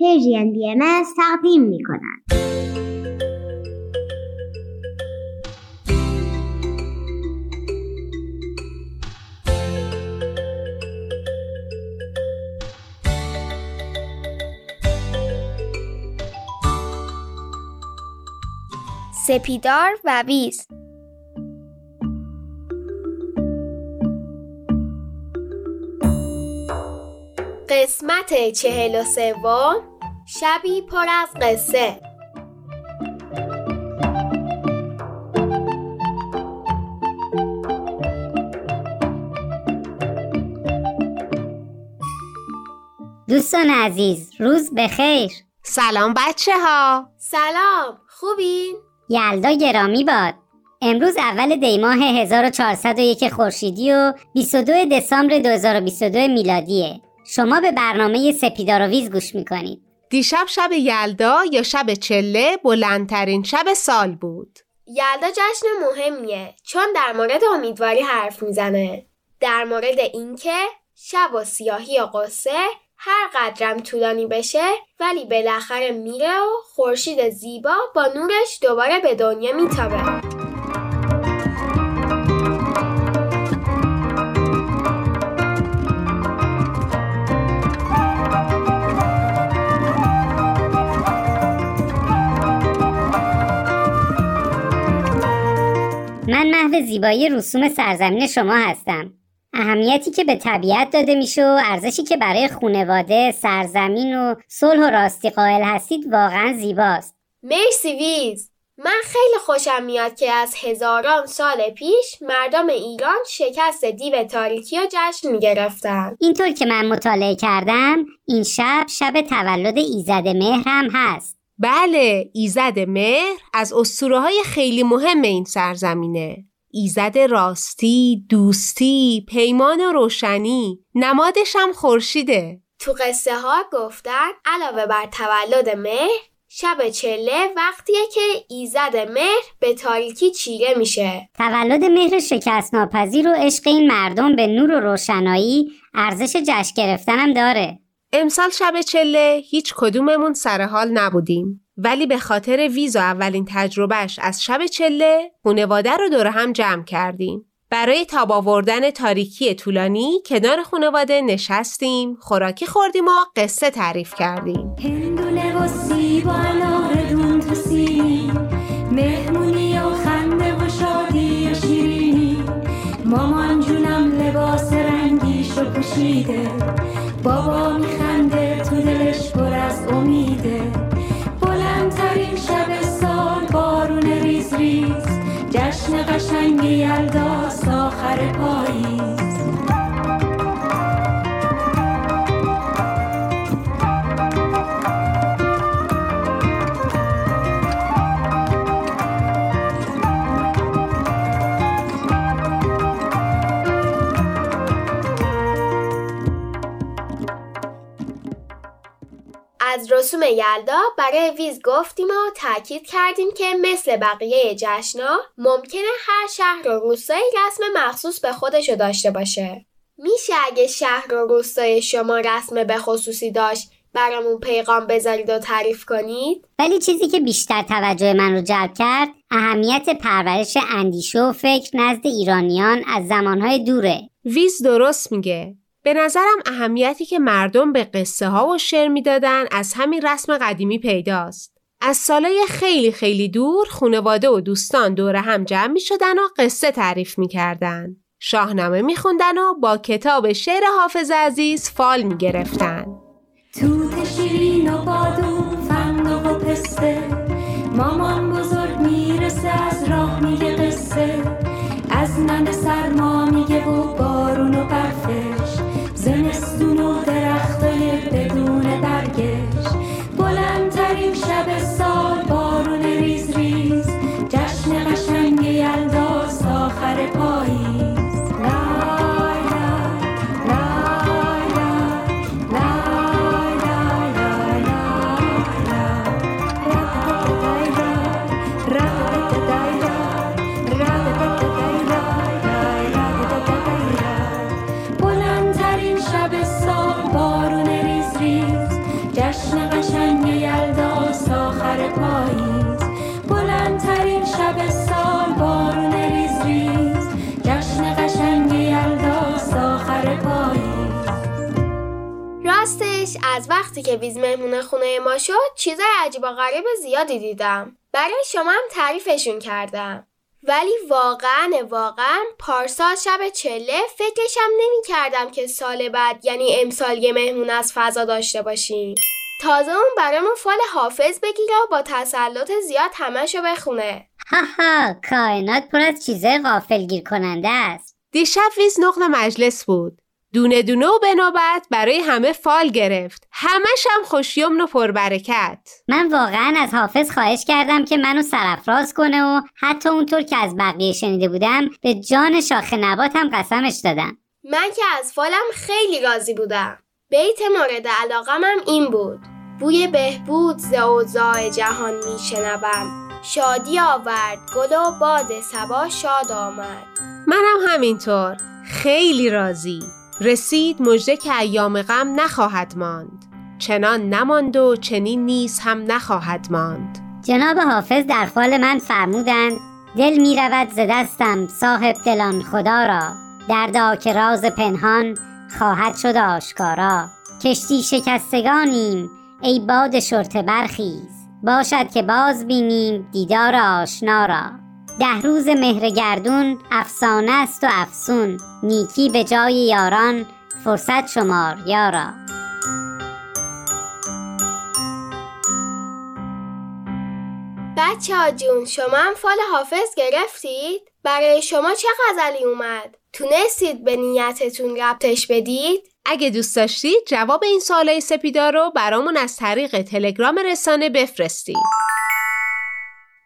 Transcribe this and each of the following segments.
پرژین بی ام تقدیم می کند. سپیدار و ویز قسمت چهل و سوم شبی پر از قصه. دوستان عزیز روز بخیر. سلام بچه ها سلام خوبین؟ یلدا گرامی باد. امروز اول دیماه 1401 خورشیدی و 22 دسامبر 2022 میلادیه. شما به برنامه سپیدارویز گوش می‌کنید. دیشب شب یلدا یا شب چله بلندترین شب سال بود. یلدا جشن مهمیه. چون در مورد امیدواری حرف می‌زنه. در مورد اینکه شب و سیاهی و قصه هر قدرم طولانی بشه ولی بالاخره میره و خورشید زیبا با نورش دوباره به دنیا میتابه. زیبایی رسوم سرزمین شما هستم. اهمیتی که به طبیعت داده میشه و ارزشی که برای خونواده، سرزمین و صلح و راستی قائل هستید واقعا زیباست. مرسی ویز. من خیلی خوشم میاد که از هزاران سال پیش مردم ایران شکست دیو تاریکی و جشن می‌گرفتن اینطور که من مطالعه کردم این شب شب تولد ایزد مهر هم هست. بله ایزد مهر از اسطوره های خیلی مهم این سرزمینه. ایزد راستی، دوستی، پیمان و روشنی نمادش هم خورشیده. تو قصه ها گفتن علاوه بر تولد مهر شب چله وقتیه که ایزد مهر به تاریکی چیره میشه. تولد مهر شکست ناپذیر و عشق این مردم به نور و روشنایی ارزش جشن گرفتنم داره. امسال شب چله هیچ کدوممون سر حال نبودیم. ولی به خاطر ویز و اولین تجربهش از شب چله خونواده رو دور هم جمع کردیم. برای تاب آوردن تاریکی طولانی کنار خانواده نشستیم خوراکی خوردیم و قصه تعریف کردیم. مامان جونم لباس رنگیشو پوشیده. رسوم یلدا برای ویز گفتیم و تاکید کردیم که مثل بقیه جشنا ممکنه هر شهر و روستایی رسم مخصوص به خودشو داشته باشه. میشه اگه شهر و روستای شما رسم به خصوصی داشت برامون پیغام بذارید و تعریف کنید؟ ولی چیزی که بیشتر توجه من رو جلب کرد اهمیت پرورش اندیشه و فکر نزد ایرانیان از زمانهای دوره. ویز درست میگه. به نظرم اهمیتی که مردم به قصه ها و شعر می‌دادن از همین رسم قدیمی پیداست. از سالای خیلی خیلی دور خانواده و دوستان دور هم جمع می شدن و قصه تعریف می کردن. شاهنامه می خوندن و با کتاب شعر حافظ عزیز فال می گرفتن. توت شیرین و بادو فندق و پسته مامان بزرگ می‌رسه از راه میگه قصه از نم سرما میگه و بارون و برفش از وقتی که ویز مهمون خونه ما شد چیزای عجیب و غریب زیادی دیدم. برای شما هم تعریفشون کردم. ولی واقعا واقعا پارسال شب چله فکرشم نمی کردم که سال بعد یعنی امسال یه مهمون از فضا داشته باشیم. تازه اون برامون فال حافظ بگیره و با تسلط زیاد همشو بخونه. هاها کائنات پر از چیزای غافلگیر کننده است. دیشب ویز نقل مجلس بود. دونه دونه و به نوبت برای همه فال گرفت. همش هم خوشیمن و پربرکت. من واقعا از حافظ خواهش کردم که منو سرفراز کنه و حتی اونطور که از بقیه شنیده بودم به جان شاخ نباتم قسمش دادم. من که از فالم خیلی راضی بودم. بیت مورد علاقمم این بود. بوی بهبود ز اوضاع جهان میشنوم. شادی آورد گل و باد سبا شاد آمد. منم همینطور. خیلی راضی. رسید مژده که ایام غم نخواهد ماند. چنان نماند و چنین نیز هم نخواهد ماند. جناب حافظ در فال من فرمودند دل می رود ز دستم صاحب دلان خدا را. دردا که راز پنهان خواهد شد آشکارا. کشتی شکستگانیم ای باد شرطه برخیز. باشد که باز بینیم دیدار آشنا را. ده روز مهر گردون افسانه است و افسون نیکی به جای یاران فرصت شمار یارا بچه ها جون شما هم فال حافظ گرفتید؟ برای شما چه غزلی اومد؟ تونستید به نیتتون ربطش بدید؟ اگه دوست داشتید جواب این سوالای سپیدا رو برامون از طریق تلگرام رسانه بفرستید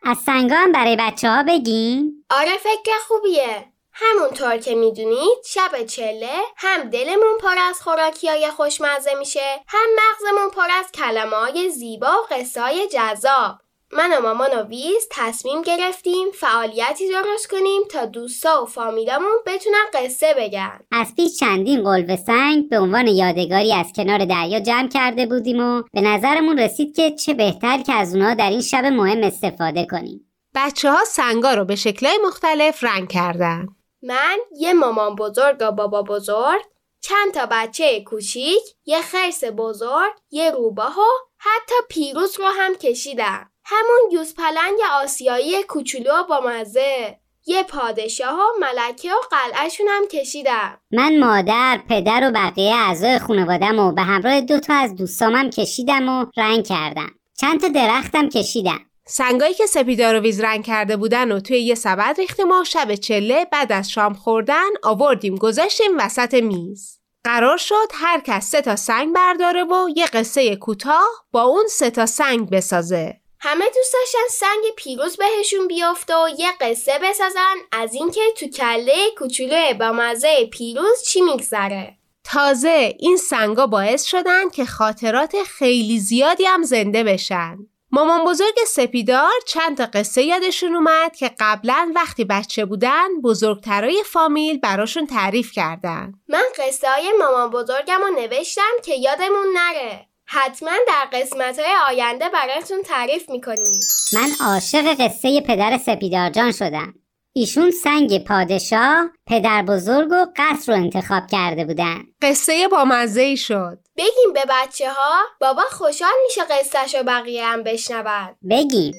از سنگا هم برای بچه ها بگیم آره فکر خوبیه. همونطور که می‌دونید شب چله هم دلمون پر از خوراکی های خوشمزه میشه هم مغزمون پر از کلمه های زیبا و قصه های جذاب. من و مامان و ویز تصمیم گرفتیم فعالیتی درست کنیم تا دوستا و فامیلامون بتونن قصه بگن. از پیش چندین قلب سنگ به عنوان یادگاری از کنار دریا جمع کرده بودیم و به نظرمون رسید که چه بهتر که از اونها در این شب مهم استفاده کنیم. بچه ها سنگا رو به شکلهای مختلف رنگ کردن. من یه مامان بزرگ و بابا بزرگ چند تا بچه کوچیک یه خرس بزرگ یه روباه و حتی پیروز رو هم کشیدم. همون یوز پلنگ آسیایی کوچولو و با مزه یه پادشاه و ملکه و قلعهشون هم کشیدم. من مادر، پدر و بقیه اعضای خانوادم و به همراه دو تا از دوستامم کشیدم و رنگ کردم. چند تا درختم کشیدم. سنگایی که سپیدا رو ویز رنگ کرده بودن و توی یه سبد ریختیم و شب چله بعد از شام خوردن آوردیم گذاشتیم وسط میز. قرار شد هر کس سه تا سنگ برداره و یه قصه کوتاه با اون سه تا سنگ بسازه. همه دوست داشتن سنگ پیروز بهشون بیافته و یه قصه بسازن. از اینکه تو کله کوچولو با مزه پیروز چی میگذره؟ تازه این سنگا باعث شدن که خاطرات خیلی زیادی هم زنده بشن. مامان بزرگ سپیدار چند تا قصه یادشون اومد که قبلا وقتی بچه بودن بزرگترای فامیل براشون تعریف کردن. من قصه های مامان بزرگم رو نوشتم که یادمون نره. حتما در قسمت های آینده براتون تعریف می‌کنیم. من عاشق قصه پدر سپیدار جان شدم. ایشون سنگ پادشاه، پدر بزرگ و قصر رو انتخاب کرده بودن. قصه با مزه ای شد. بگیم به بچه ها بابا خوشحال میشه قصهش رو بقیه هم بشنون. بگیم.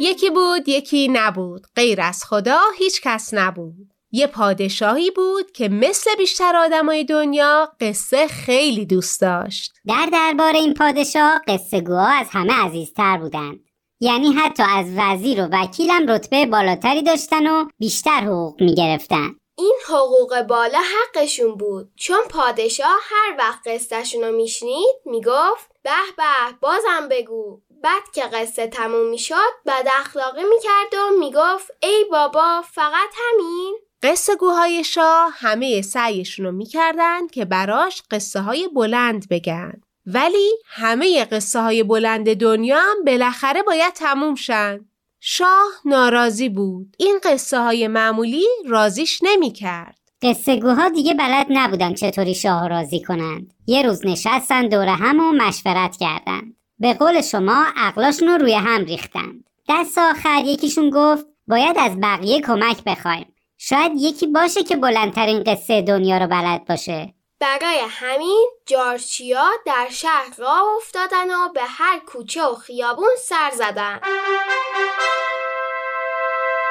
یکی بود یکی نبود. غیر از خدا هیچ کس نبود. یه پادشاهی بود که مثل بیشتر آدمای دنیا قصه خیلی دوست داشت. در دربار این پادشاه قصه گوها از همه عزیزتر بودند. یعنی حتی از وزیر و وکیلم رتبه بالاتری داشتن و بیشتر حقوق می گرفتن. این حقوق بالا حقشون بود. چون پادشاه هر وقت قصهشون رو میشنید می‌گفت به به بازم بگو. بعد که قصه تموم می‌شد بد اخلاقی می‌کرد و می‌گفت ای بابا فقط همین؟ قصه گوهای شاه همه سعیشون رو می‌کردن که براش قصه های بلند بگن. ولی همه قصه های بلند دنیا هم بالاخره باید تموم شن. شاه ناراضی بود. این قصه های معمولی رازیش نمی کرد قصه گوها دیگه بلد نبودن چطوری شاه راضی کنند. یه روز نشستن دور هم و مشورت کردند. به قول شما عقلاشون رو روی هم ریختند. دست آخر یکیشون گفت باید از بقیه کمک بخوایم. شاید یکی باشه که بلندترین قصه دنیا رو بلد باشه. برای همین جارچیا در شهر راه افتادن و به هر کوچه و خیابون سر زدن.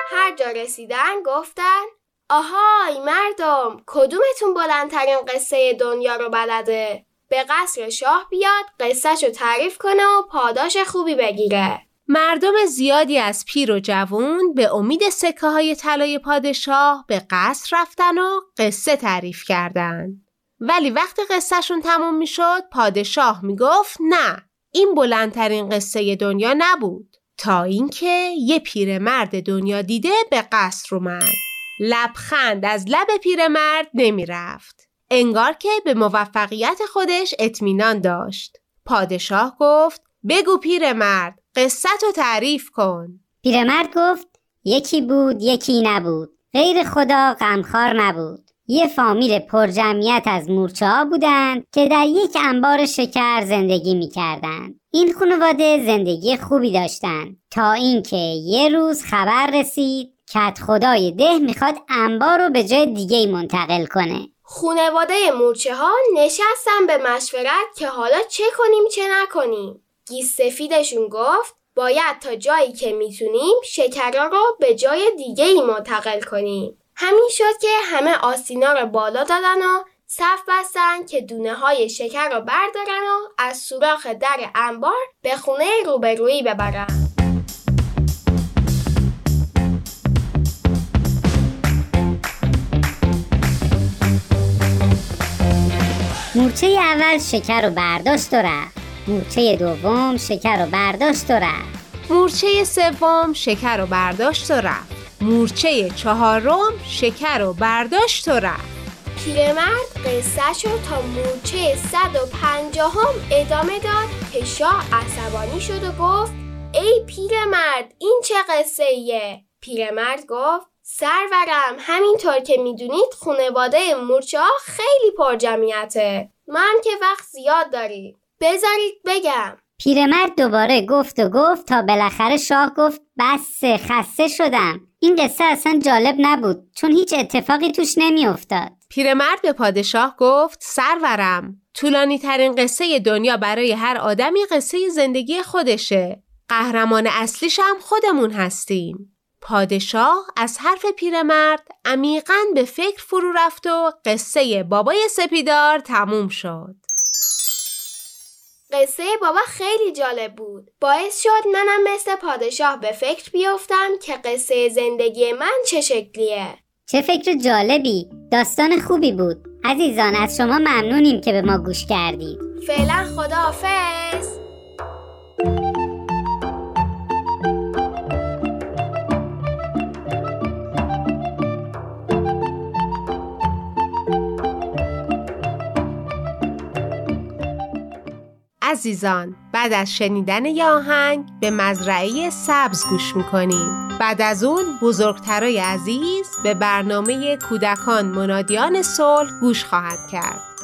هر جا رسیدن گفتن آهای مردم کدومتون بلندترین قصه دنیا رو بلده؟ به قصر شاه بیاد قصهش رو تعریف کنه و پاداش خوبی بگیره. مردم زیادی از پیر و جوون به امید سکه های طلای پادشاه به قصر رفتن و قصه تعریف کردند. ولی وقتی قصهشون تموم می‌شد پادشاه می‌گفت نه این بلندترین قصه دنیا نبود. تا اینکه یه پیرمرد دنیا دیده به قصر اومد. لبخند از لب پیرمرد نمی‌رفت. انگار که به موفقیت خودش اطمینان داشت. پادشاه گفت بگو پیرمرد قصه تو تعریف کن پیرمرد گفت یکی بود یکی نبود غیر خدا غمخوار نبود یه فامیل پرجمعیت از مورچه ها بودند که در یک انبار شکر زندگی می‌کردند. این خانواده زندگی خوبی داشتند تا اینکه یه روز خبر رسید کت خدای ده می‌خواد انبار رو به جای دیگه منتقل کنه. خونواده مورچه ها نشستن به مشورت که حالا چه کنیم چه نکنیم. گیس سفیدشون گفت باید تا جایی که می‌تونیم شکرها رو به جای دیگه ای منتقل کنیم. همین شد که همه آسینا رو بالا دادن و صف بستن که دونه های شکر رو بردارن و از سوراخ در انبار به خونه روبرویی ببرن. مورچه اول شکر رو برداشت و رفت مورچه دوم شکر رو برداشت و رفت. مورچه سوم شکر رو برداشت و رفت. مورچه چهارم شکر رو برداشت و رفت. پیرمرد قصه شد تا مورچه 150 هم ادامه داد که شاه عصبانی شد و گفت ای پیرمرد این چه قصه ایه؟ پیرمرد گفت سرورم همینطور که می‌دونید خانواده مورچه ها خیلی پر جمعیته من که وقت زیاد دارید بذارید بگم. پیرمرد دوباره گفت و گفت تا بالاخره شاه گفت بس خسته شدم. این قصه اصلا جالب نبود چون هیچ اتفاقی توش نمیافتاد. پیرمرد به پادشاه گفت سرورم طولانی ترین قصه دنیا برای هر آدمی قصه زندگی خودشه. قهرمان اصلیش هم خودمون هستیم. پادشاه از حرف پیرمرد عمیقا به فکر فرو رفت و قصه بابای سپیدار تموم شد. قصه بابا خیلی جالب بود. باعث شد منم مثل پادشاه به فکر بیفتم که قصه زندگی من چه شکلیه. چه فکر جالبی. داستان خوبی بود. عزیزان از شما ممنونیم که به ما گوش کردید. فعلا خداحافظ. عزیزان بعد از شنیدن یه به مزرعه سبز گوش می‌کنیم. بعد از اون بزرگترای عزیز به برنامه کودکان منادیان صلح گوش خواهد کرد.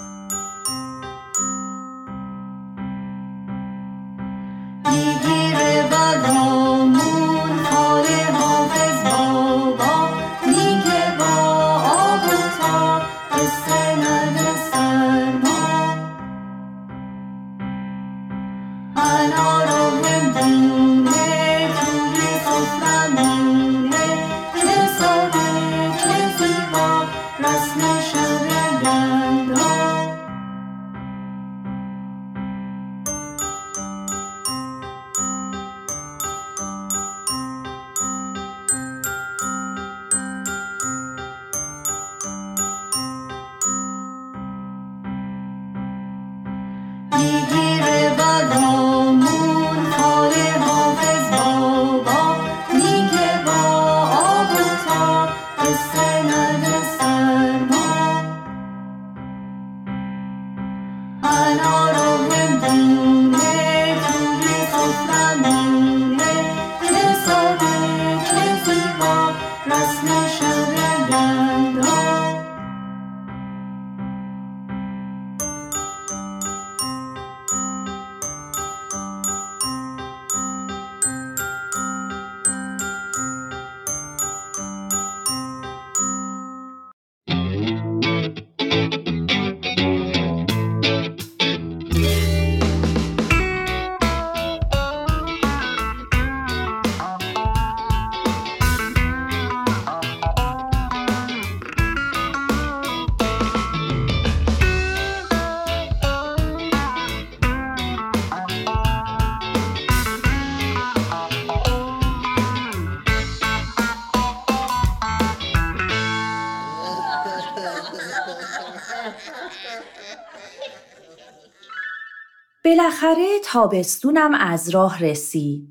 بالاخره تابستونم از راه رسید.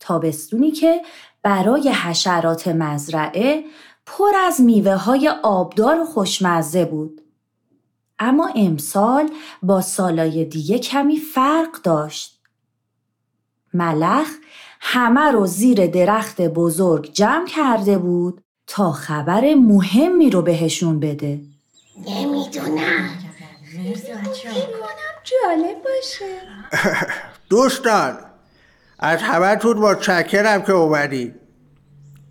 تابستونی که برای حشرات مزرعه پر از میوه های آبدار و خوشمزه بود. اما امسال با سالای دیگه کمی فرق داشت. ملخ همه رو زیر درخت بزرگ جمع کرده بود تا خبر مهمی رو بهشون بده. نمی‌دونم جالب باشه. دوستان از همتون متشکرم که اومدید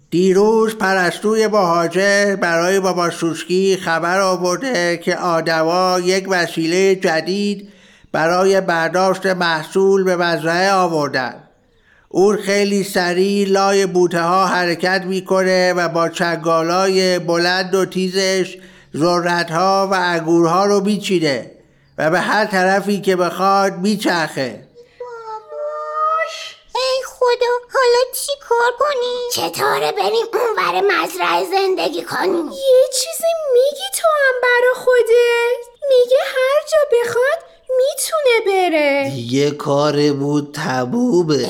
دیروز پرستوی مهاجر برای بابا سوسکی خبر آورده که آدما یک وسیله جدید برای برداشت محصول به مزرعه آوردن. اون خیلی سریع لای بوته ها حرکت می‌کنه و با چنگالای بلند و تیزش ذرت ها و انگورها رو میچینه. و به هر طرفی که بخواد میچرخه. ای خدا حالا چی کار کنیم؟ چطوره بریم اونور مزرعه زندگی کنیم؟ یه چیزی میگی تو هم برا خودت. میگه هر جا بخواد می‌تونه بره. دیگه کار بود تبوبه.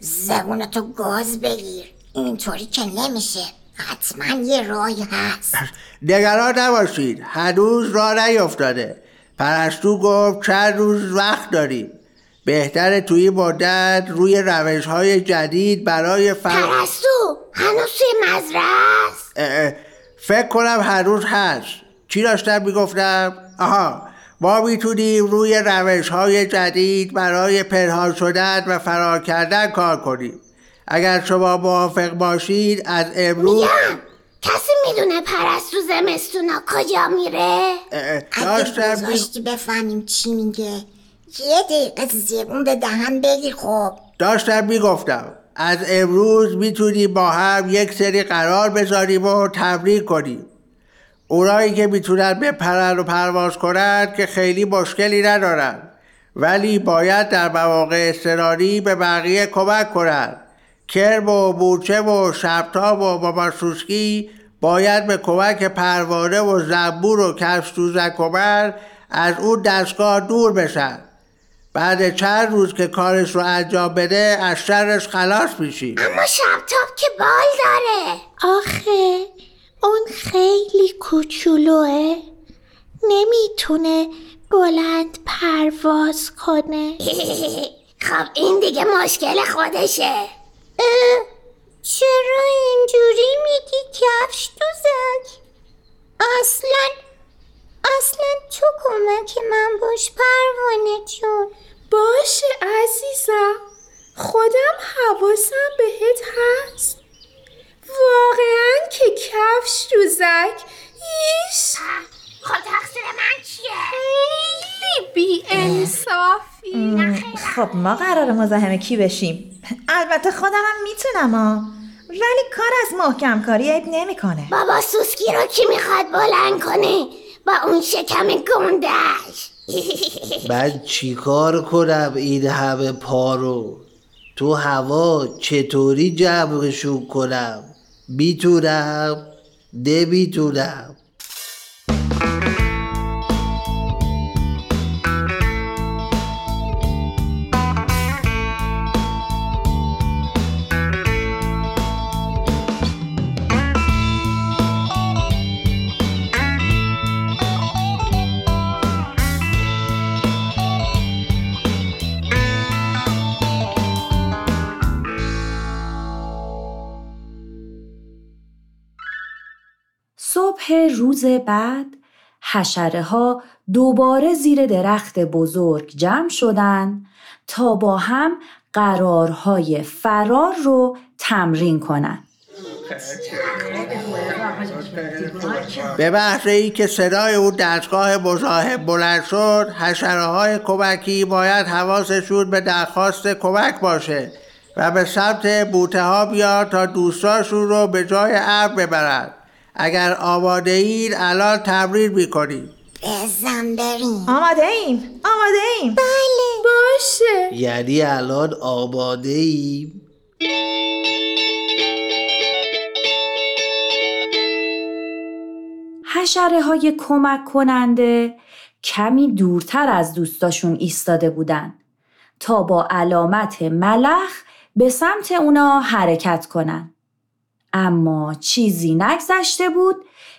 زبونتو گاز بگیر. اینطوری که نمیشه. حتما یه راهی هست. نگران نباشید. هنوز راه نیفتاده پرستو گفت چند روز وقت داریم. بهتره توی مدت روی روش های جدید برای فر... پرستو هنوز توی مزرعه است فکر کنم هنوز هست. چی داشتم می‌گفتم؟ آها ما می‌تونیم روی روش های جدید برای پنهان شدن و فرار کردن کار کنیم. اگر شما موافق باشید از امروز میگم. کسی می‌دونه پرستو زمستونا کجا میره؟ اگه داشتم می- گذاشتی بفهمیم چی میگه. یه دقیقه زبون به دهن بگیر خب. داشتم می‌گفتم از امروز می‌تونیم با هم یک سری قرار بذاریم و تمرین کنیم. اونایی که می‌تونن بپرن و پرواز کنن که خیلی مشکلی ندارن ولی باید در مواقع اضطراری به بقیه کمک کنن. کرم و بورچه و شبتاب و بابا سوسکی باید به کمک پروانه و زنبور و کفش و بر از اون دستگاه دور بشن. بعد چند روز که کارش رو انجام بده از شرش خلاص میشیم. اما شبتاب که بال داره. آخه اون خیلی کوچولوه. نمی‌تونه بلند پرواز کنه. خب این دیگه مشکل خودشه. چرا اینجوری میگی کفش دوزک؟ اصلا اصلا تو کمک من باش پروانه جون. باشه عزیزم. خودم حواسم بهت هست. واقعا که کفش دوزک ایش. خب تقصیر من چیه؟ خیلی بی انصافی خب ما قرار مزاحم کی بشیم. البته خودم هم می‌تونم ها ولی کار از محکم کاری عیب نمی‌کنه. بابا سوسکی رو کی می‌خواد بلند کنه؟ با اون شکم گندش من چیکار کنم این همه پارو تو هوا چطوری جمعشون کنم؟ می‌تونم؟ نمی‌تونم؟ صبح روز بعد حشره ها دوباره زیر درخت بزرگ جمع شدن تا با هم قرارهای فرار رو تمرین کنن. به محض اینکه صدای اون دستگاه مزاحم بلند شد حشره های کمکی باید حواسشون به درخواست کمک باشه و به سمت بوته ها بیاد تا دوستاشون رو به جای امن ببرن اگر آماده این الان تمرین می‌کنیم. بزن بریم. آماده ایم. آماده ایم. باشه. یعنی الان آماده ایم. حشره های کمک کننده کمی دورتر از دوستاشون ایستاده بودن تا با علامت ملخ به سمت اونا حرکت کنن. اما چیزی نگذشته بود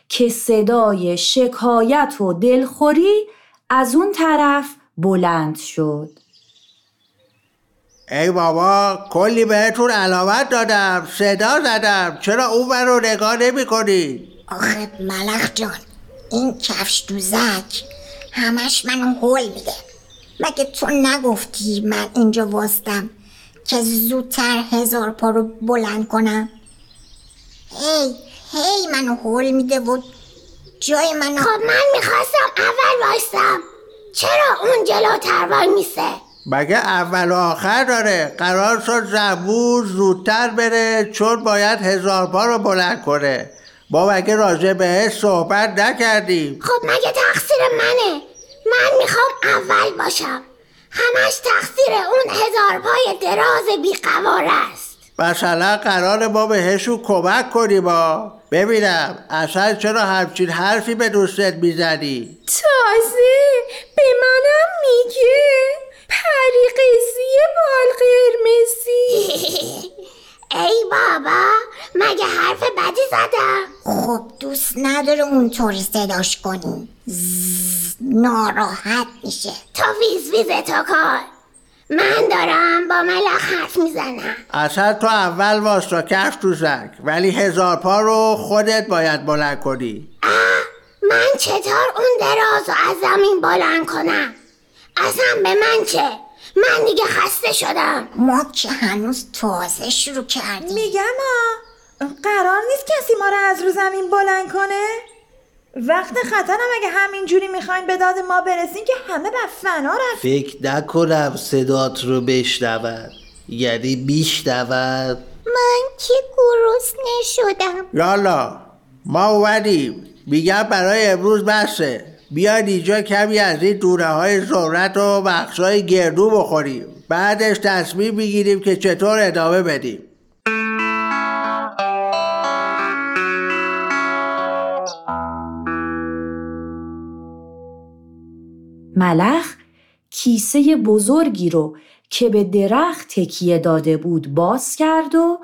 که صدای شکایت و دلخوری از اون طرف بلند شد. ای بابا کلی بهتون علامت دادم صدا زدم چرا اون رو نگاه نمی کنید آخه ملخ جان این کفش دوزک همش منو هول میده. مگه تو نگفتی من اینجا واستم که زودتر هزار پا رو بلند کنم؟ هی هی منو هول میده و جای منو خب من می‌خواستم اول وایستم چرا اون جلوتر وای میسه؟ مگه اول و آخر داره؟ قرار شد زبور زودتر بره چون باید هزار پا رو بلند کنه. با مگه راجع بهش صحبت نکردیم؟ خب مگه تقصیر منه؟ من می‌خوام اول باشم. همش تقصیر اون هزار پای دراز بیقوار است. مثلا قرار ما بهشون کمک کنیم با ببینم اصلا چرا همچین حرفی به دوستت می‌زنی؟ تازه به منم میگه. پری قیزی بال قرمزی. ای بابا مگه حرف بدی زدم؟ خب دوست نداره اونطوری صداش کنیم ناراحت میشه. تو ویز ویز تو کار من دارم با ملخ حرف می‌زنم. اصلا تو اول واستا کف تو زک ولی هزار پا رو خودت باید بلند کنی. اه من چطور اون دراز رو از زمین بلند کنم؟ اصلا به من چه؟ من دیگه خسته شدم. ما که هنوز تازه شروع کردیم. میگم ها قرار نیست کسی ما رو از رو زمین بلند کنه؟ وقت خطرم اگه همینجوری می‌خواین به داد ما برسین که همه به فنا رفت فکر نکنم صدات رو بشنود یعنی بیشنود من که گرسنه شدم یالا ما اومدیم. میگم برای امروز بسه. بیاید اینجا کمی از این دوره های ذرت و بخش های گردو بخوریم. بعدش تصمیم بگیریم که چطور ادامه بدیم. ملخ کیسه بزرگی رو که به درخت تکیه داده بود باز کرد و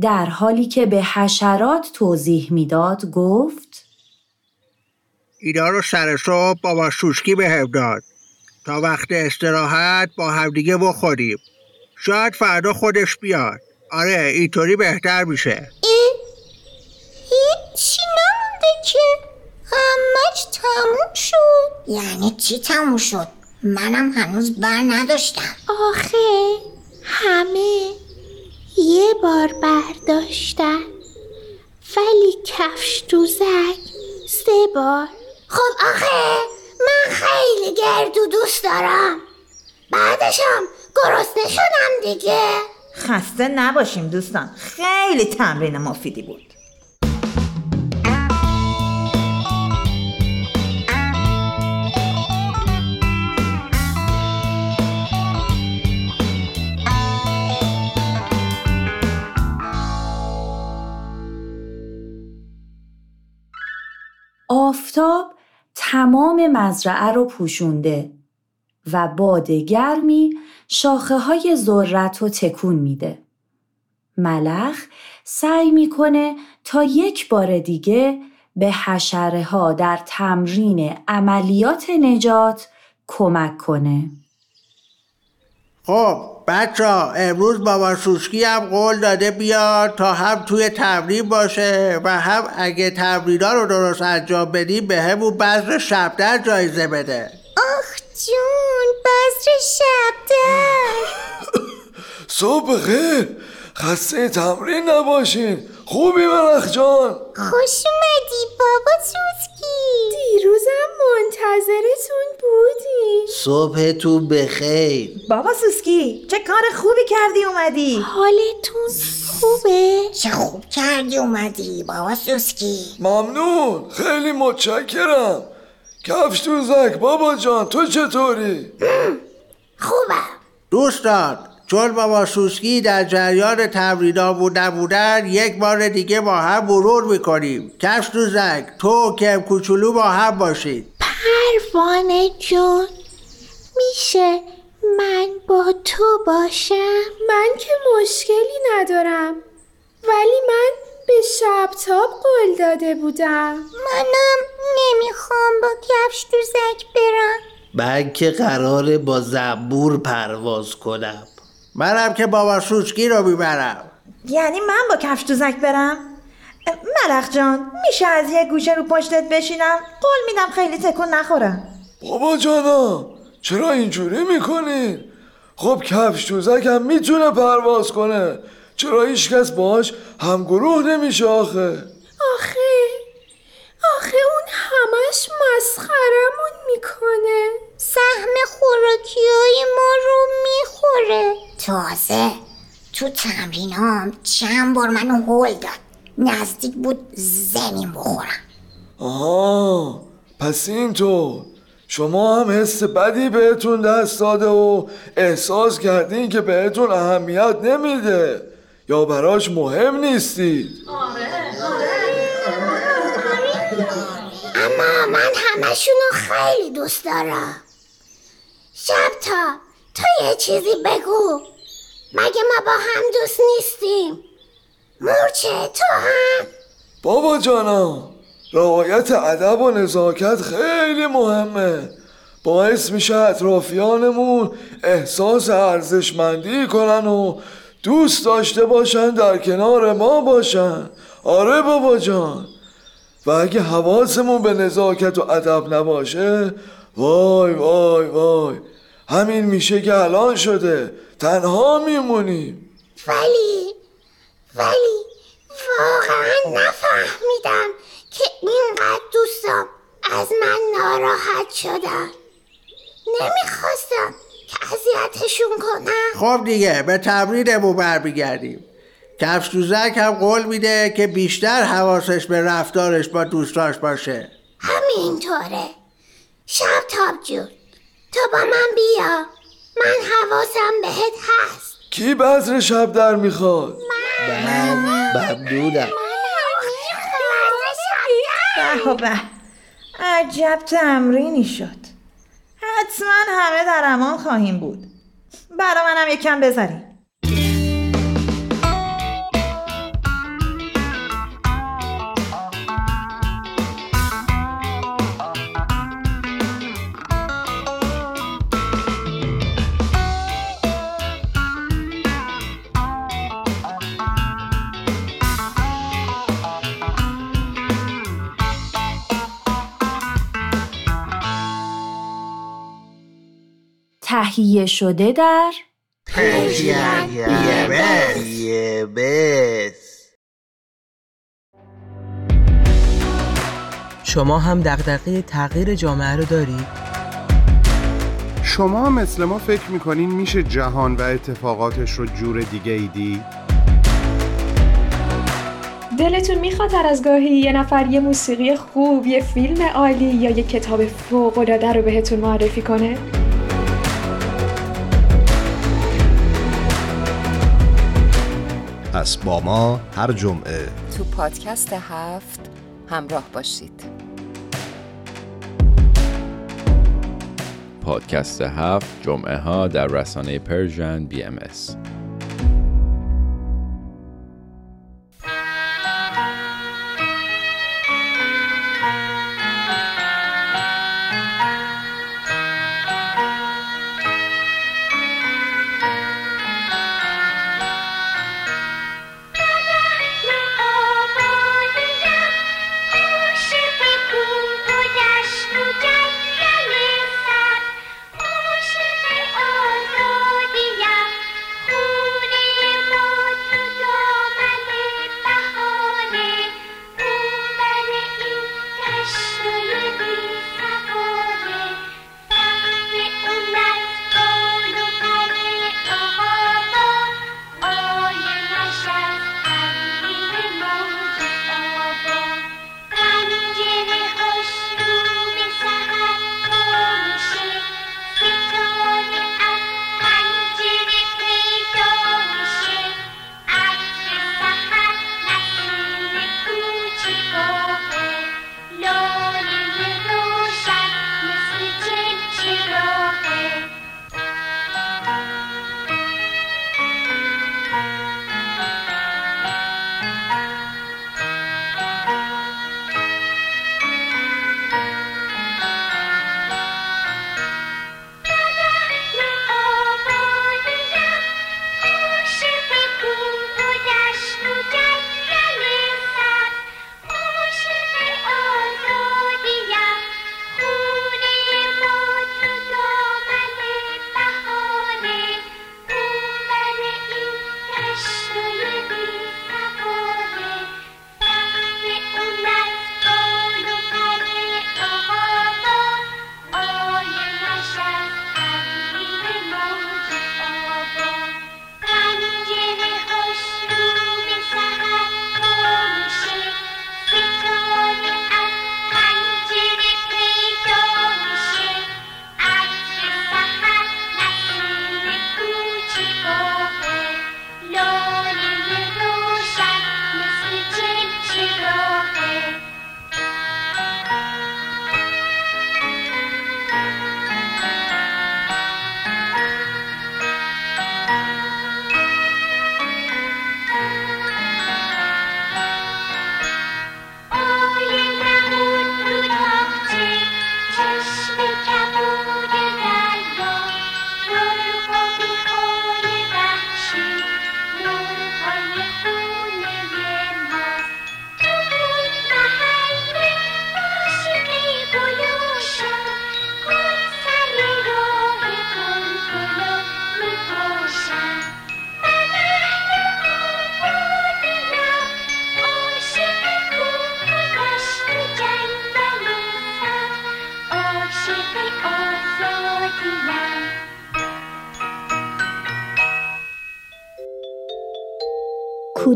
در حالی که به حشرات توضیح می‌داد گفت اینا رو سر صبح بابا شوشکی به داد. تا وقت استراحت با همدیگه بخوریم. شاید فردا خودش بیاد. آره اینطوری بهتر میشه. هیچی نمونده که؟ همش تموم شد. یعنی چی تموم شد؟ منم هنوز بر نداشتم. آخه همه یه بار برداشتن. ولی کفش دوزک سه بار. خب آخه من خیلی گردو دوست دارم. بعدشم گرسنه شدم دیگه. خسته نباشیم دوستان. خیلی تمرین مفیدی بود. آفتاب تمام مزرعه رو پوشونده و باد گرمی شاخه های ذرت رو تکون میده. ملخ سعی می‌کنه تا یک بار دیگه به حشره ها در تمرین عملیات نجات کمک کنه. خب بچه ها امروز بابا سوسکی هم قول داده بیاد تا هم توی تمرین باشه و هم اگه تمرینا رو درست انجام بدیم به همون بذر شبدر جایزه بده. آخ جون بذر شبدر. صبح خیر. خسته تمرین نباشین. خوبی ملخ جان. خوش اومدی بابا سوسکی. دیروزم منتظرتون بودیم صبحتون بخیر. بابا سوسکی چه کار خوبی کردی اومدی؟ حالتون خوبه؟ چه خوب کردی اومدی بابا سوسکی. ممنون خیلی متشکرم. کفش دوزک بابا جان تو چطوری؟ خوبم. دوستان چون بابا سوسکی در جریان تمرینا بود نبودن یک بار دیگه با هم مرور می‌کنیم. کفش تو و کم کوچولو با هم باشید پرواز دیوانه جون میشه من با تو باشم؟ من که مشکلی ندارم ولی من به شبتاب قول داده بودم. منم نمی‌خوام با کفش دوزک برم. من که قراره با زنبور پرواز کنم. منم که بابا سوسکی رو می‌برم. یعنی من با کفش دوزک برم؟ ملخ جان میشه از یه گوشه رو پشتت بشینم؟ قول میدم خیلی تکون نخورم. بابا جانا چرا اینجوری می‌کنین؟ خب کفش دوزک هم می‌تونه پرواز کنه. چرا هیچکس باش همگروه نمیشه آخه؟ آخه آخه اون همش مسخرمون می‌کنه. سهم خوراکی های ما رو می‌خوره. تازه تو تمرینام چند بار منو هول داد. نزدیک بود زمین بخورم. آها پس اینطور. شما هم حس بدی بهتون دست داده و احساس کردین که بهتون اهمیت نمیده. یا براش مهم نیستید. من همشونو خیلی دوست دارم. شب تا تو یه چیزی بگو. مگه ما با هم دوست نیستیم؟ مورچه تو هم؟ بابا جانا رعایت ادب و نزاکت خیلی مهمه. باعث میشه اطرافیانمون احساس ارزشمندی کنن و دوست داشته باشن در کنار ما باشن. آره بابا جان. و اگه حواسمون به نزاکت و ادب نباشه وای وای وای. همین میشه که الان شده. تنها میمونیم. ولی ولی واقعا نفهمیدم که اینقدر دوستم از من ناراحت شدن. نمی‌خواستم که اذیتشون کنم. خب دیگه به تمرینمون برمیگردیم کفش دوزک هم قول میده که بیشتر حواسش به رفتارش با دوستاش باشه. همینطوره. شب تاب جون. تو با من بیا. من حواسم بهت هست. کی بذر شب در می‌خواد؟ من و به عجب تمرینی شد. حتما همه در امان خواهیم بود. برا منم یکم بذاریم تهیه شده در یه بس شما هم دغدغه تغییر جامعه رو دارید؟ شما مثل ما فکر می‌کنین میشه جهان و اتفاقاتش رو جور دیگه ای دید؟ دلتون می‌خواد هر از گاهی یه نفر یه موسیقی خوب، یه فیلم عالی یا یه کتاب فوق‌العاده رو بهتون معرفی کنه؟ پس با ما هر جمعه تو پادکست هفت همراه باشید پادکست هفت جمعه ها در رسانه Persian BMS.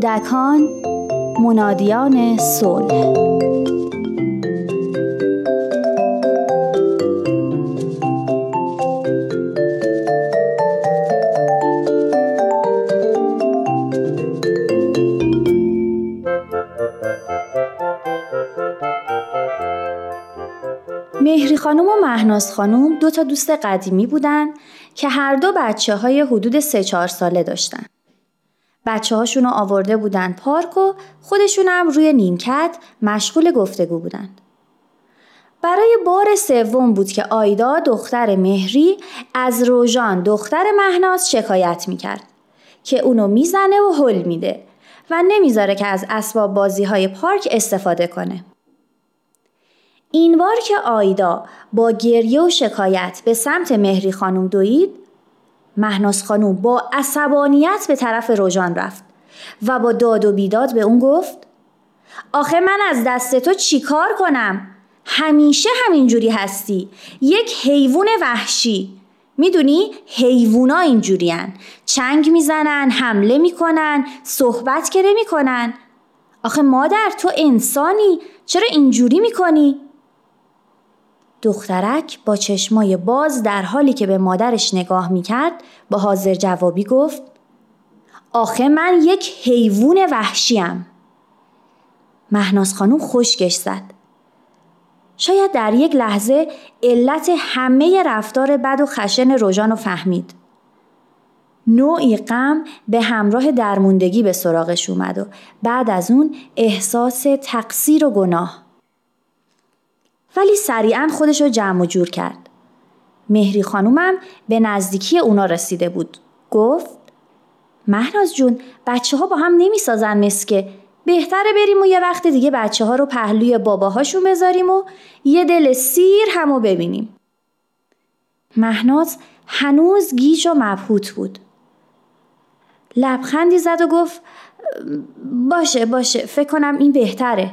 کودکان منادیان صلح مهری خانم و مهناز خانم دو تا دوست قدیمی بودن که هر دو بچه های حدود سه چهار ساله داشتن. بچه هاشون رو آورده بودن پارک و خودشون هم روی نیمکت مشغول گفتگو بودن. برای بار سوم بود که آیدا دختر مهری از روژان دختر مهناز شکایت می‌کرد که اونو می‌زنه و حل میده و نمی‌ذاره که از اسباب بازی های پارک استفاده کنه. این بار که آیدا با گریه و شکایت به سمت مهری خانم دوید مهناز خانم با عصبانیت به طرف روژان رفت و با داد و بیداد به اون گفت آخه من از دست تو چیکار کنم؟ همیشه همینجوری هستی یک حیوان وحشی. می‌دونی حیوونا اینجورین چنگ می‌زنن حمله می‌کنن صحبت که می‌کنن. آخه مادر تو انسانی چرا اینجوری می‌کنی؟ دخترک با چشمای باز در حالی که به مادرش نگاه می‌کرد با حاضر جوابی گفت آخه من یک حیوان وحشیم. مهناز خانوم خوشگش زد. شاید در یک لحظه علت همه رفتار بد و خشن روژان رو فهمید. نوعی غم به همراه درموندگی به سراغش اومد و بعد از اون احساس تقصیر و گناه. ولی سریعا خودش رو جمع و جور کرد. مهری خانومم به نزدیکی اونا رسیده بود. گفت مهناز جون بچه ها با هم نمی سازن مسکه بهتره بریم و یه وقت دیگه بچه ها رو پهلوی باباهاشون بذاریم و یه دل سیر همو ببینیم. مهناز هنوز گیج و مبهوت بود. لبخندی زد و گفت باشه باشه فکر کنم این بهتره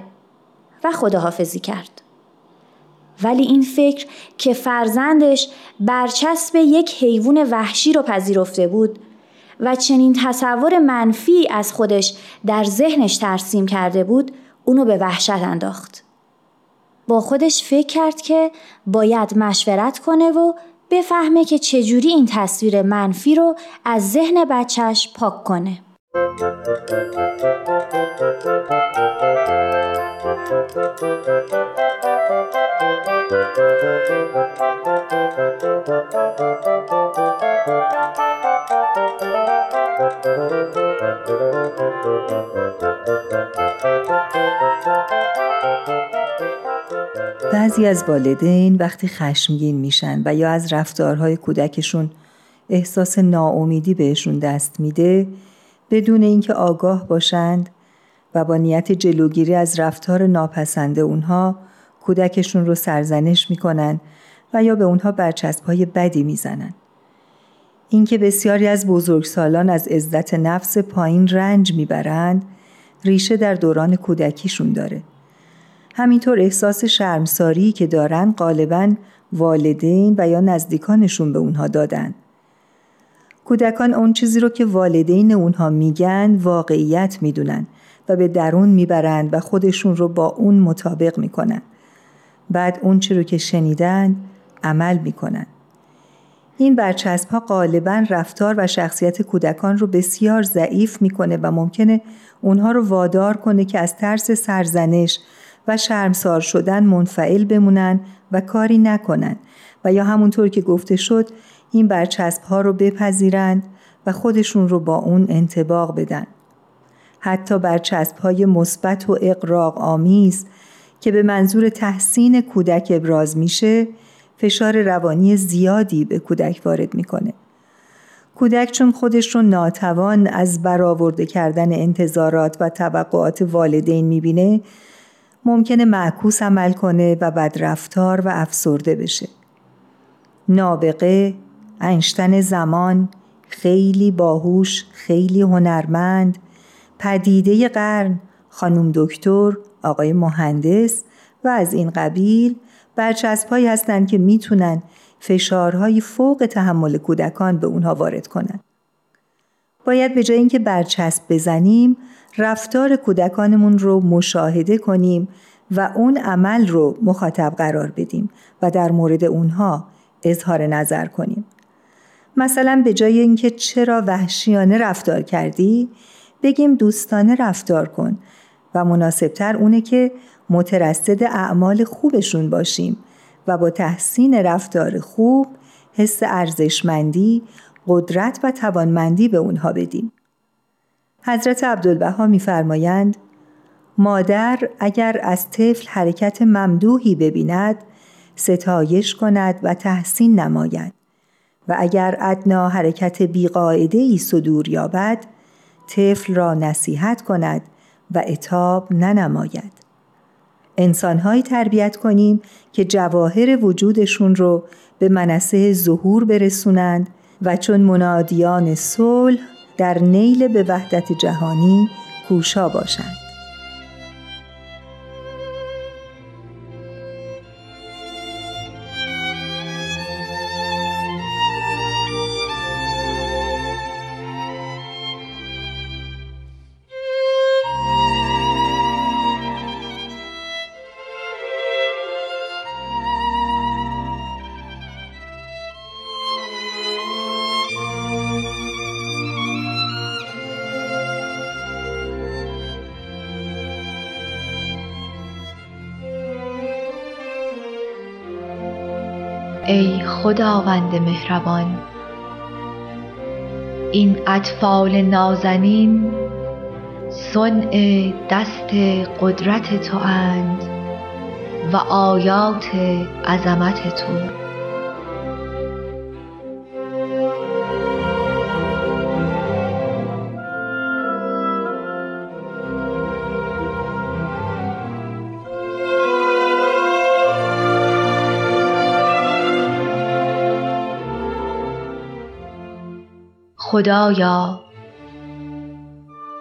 و خداحافظی کرد. ولی این فکر که فرزندش برچسب یک حیوان وحشی رو پذیرفته بود و چنین تصور منفی از خودش در ذهنش ترسیم کرده بود اونو به وحشت انداخت. با خودش فکر کرد که باید مشورت کنه و بفهمه که چجوری این تصویر منفی رو از ذهن بچهش پاک کنه. بعضی از والدین وقتی خشمگین میشن و یا از رفتارهای کودکشون احساس ناامیدی بهشون دست میده بدون اینکه آگاه باشند و با نیت جلوگیری از رفتار ناپسنده اونها کودکشون رو سرزنش می‌کنن و یا به اونها برچسبهای بدی می‌زنن. اینکه بسیاری از بزرگسالان از عزت نفس پایین رنج می‌برند ریشه در دوران کودکیشون داره. همینطور احساس شرمساری که دارن غالبا والدین و یا نزدیکانشون به اونها دادن. کودکان اون چیزی رو که والدین اونها میگن واقعیت می‌دونن و به درون می‌برند و خودشون رو با اون مطابق می‌کنن. بعد اون چی رو که شنیدن عمل می‌کنن. این برچسب ها غالبا رفتار و شخصیت کودکان رو بسیار ضعیف می‌کنه و ممکنه اونها رو وادار کنه که از ترس سرزنش و شرمسار شدن منفعل بمونن و کاری نکنن و یا همونطور که گفته شد این برچسب ها رو بپذیرند و خودشون رو با اون انتباق بدن. حتی برچسب های مثبت و اقراق آمیز که به منظور تحسین کودک ابراز میشه فشار روانی زیادی به کودک وارد می‌کنه. کودک چون خودش رو ناتوان از برآورده کردن انتظارات و توقعات والدین می‌بینه ممکنه معکوس عمل کنه و بدرفتار و افسرده بشه. نابغه، انشتن زمان، خیلی باهوش، خیلی هنرمند، پدیده قرن، خانم دکتر، آقای مهندس و از این قبیل برچسبهایی هستند که می‌تونن فشارهای فوق تحمل کودکان به اونها وارد کنند. باید به جای اینکه برچسب بزنیم رفتار کودکانمون رو مشاهده کنیم و اون عمل رو مخاطب قرار بدیم و در مورد اونها اظهار نظر کنیم. مثلا به جای اینکه چرا وحشیانه رفتار کردی بگیم دوستانه رفتار کن و مناسبتر اونه که مترصد اعمال خوبشون باشیم و با تحسین رفتار خوب حس ارزشمندی، قدرت و توانمندی به اونها بدیم. حضرت عبدالبها میفرمایند مادر اگر از طفل حرکت ممدوحی ببیند ستایش کند و تحسین نماید و اگر ادنا حرکت بیقاعده ای صدور یابد طفل را نصیحت کند و اتاب ننماید. انسانهایی تربیت کنیم که جواهر وجودشون رو به منصه ظهور برسونند و چون منادیان صلح در نیل به وحدت جهانی کوشا باشند. ای خداوند مهربان. این اطفال نازنین صنع دست قدرت تو اند و آیات عظمت تو. خدایا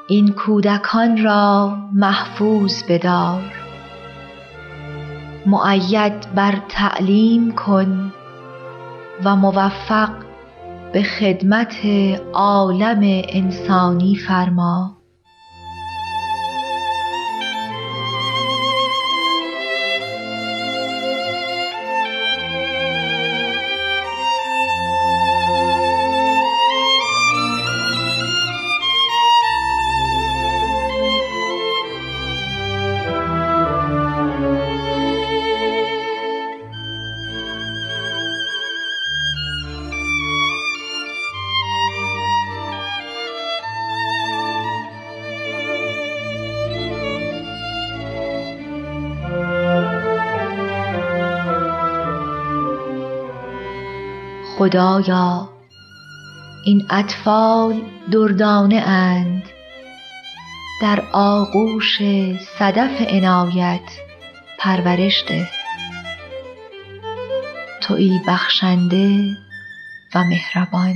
این کودکان را محفوظ بدار. معید بر تعلیم کن و موفق به خدمت عالم انسانی فرما. خدایا این اطفال دردانه اند. در آغوش صدف عنایت پرورش ده تویی بخشنده و مهربان.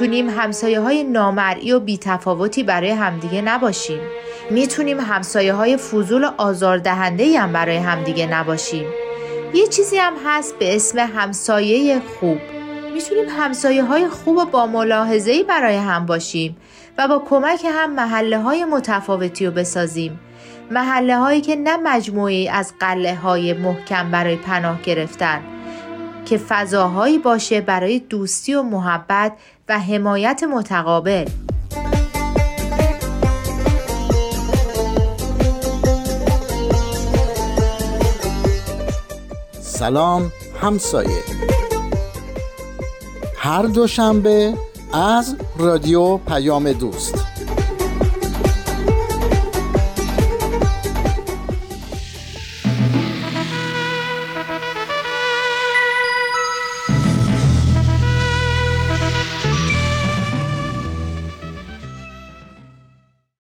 می‌تونیم همسایه های نامرئی و بیتفاوتی برای همدیگه نباشیم. می‌تونیم همسایه های فضول و آزاردهنده هم برای همدیگه نباشیم. یه چیزی هم هست به اسم همسایه خوب. می‌تونیم همسایه های خوب و با ملاحظه‌ای برای هم باشیم و با کمک هم محله های متفاوتی رو بسازیم. محله هایی که نه مجموعی از قله های محکم برای پناه گرفتن که فضاهایی باشه برای دوستی و محبت و حمایت متقابل. سلام همسایه. هر دوشنبه از رادیو پیام دوست.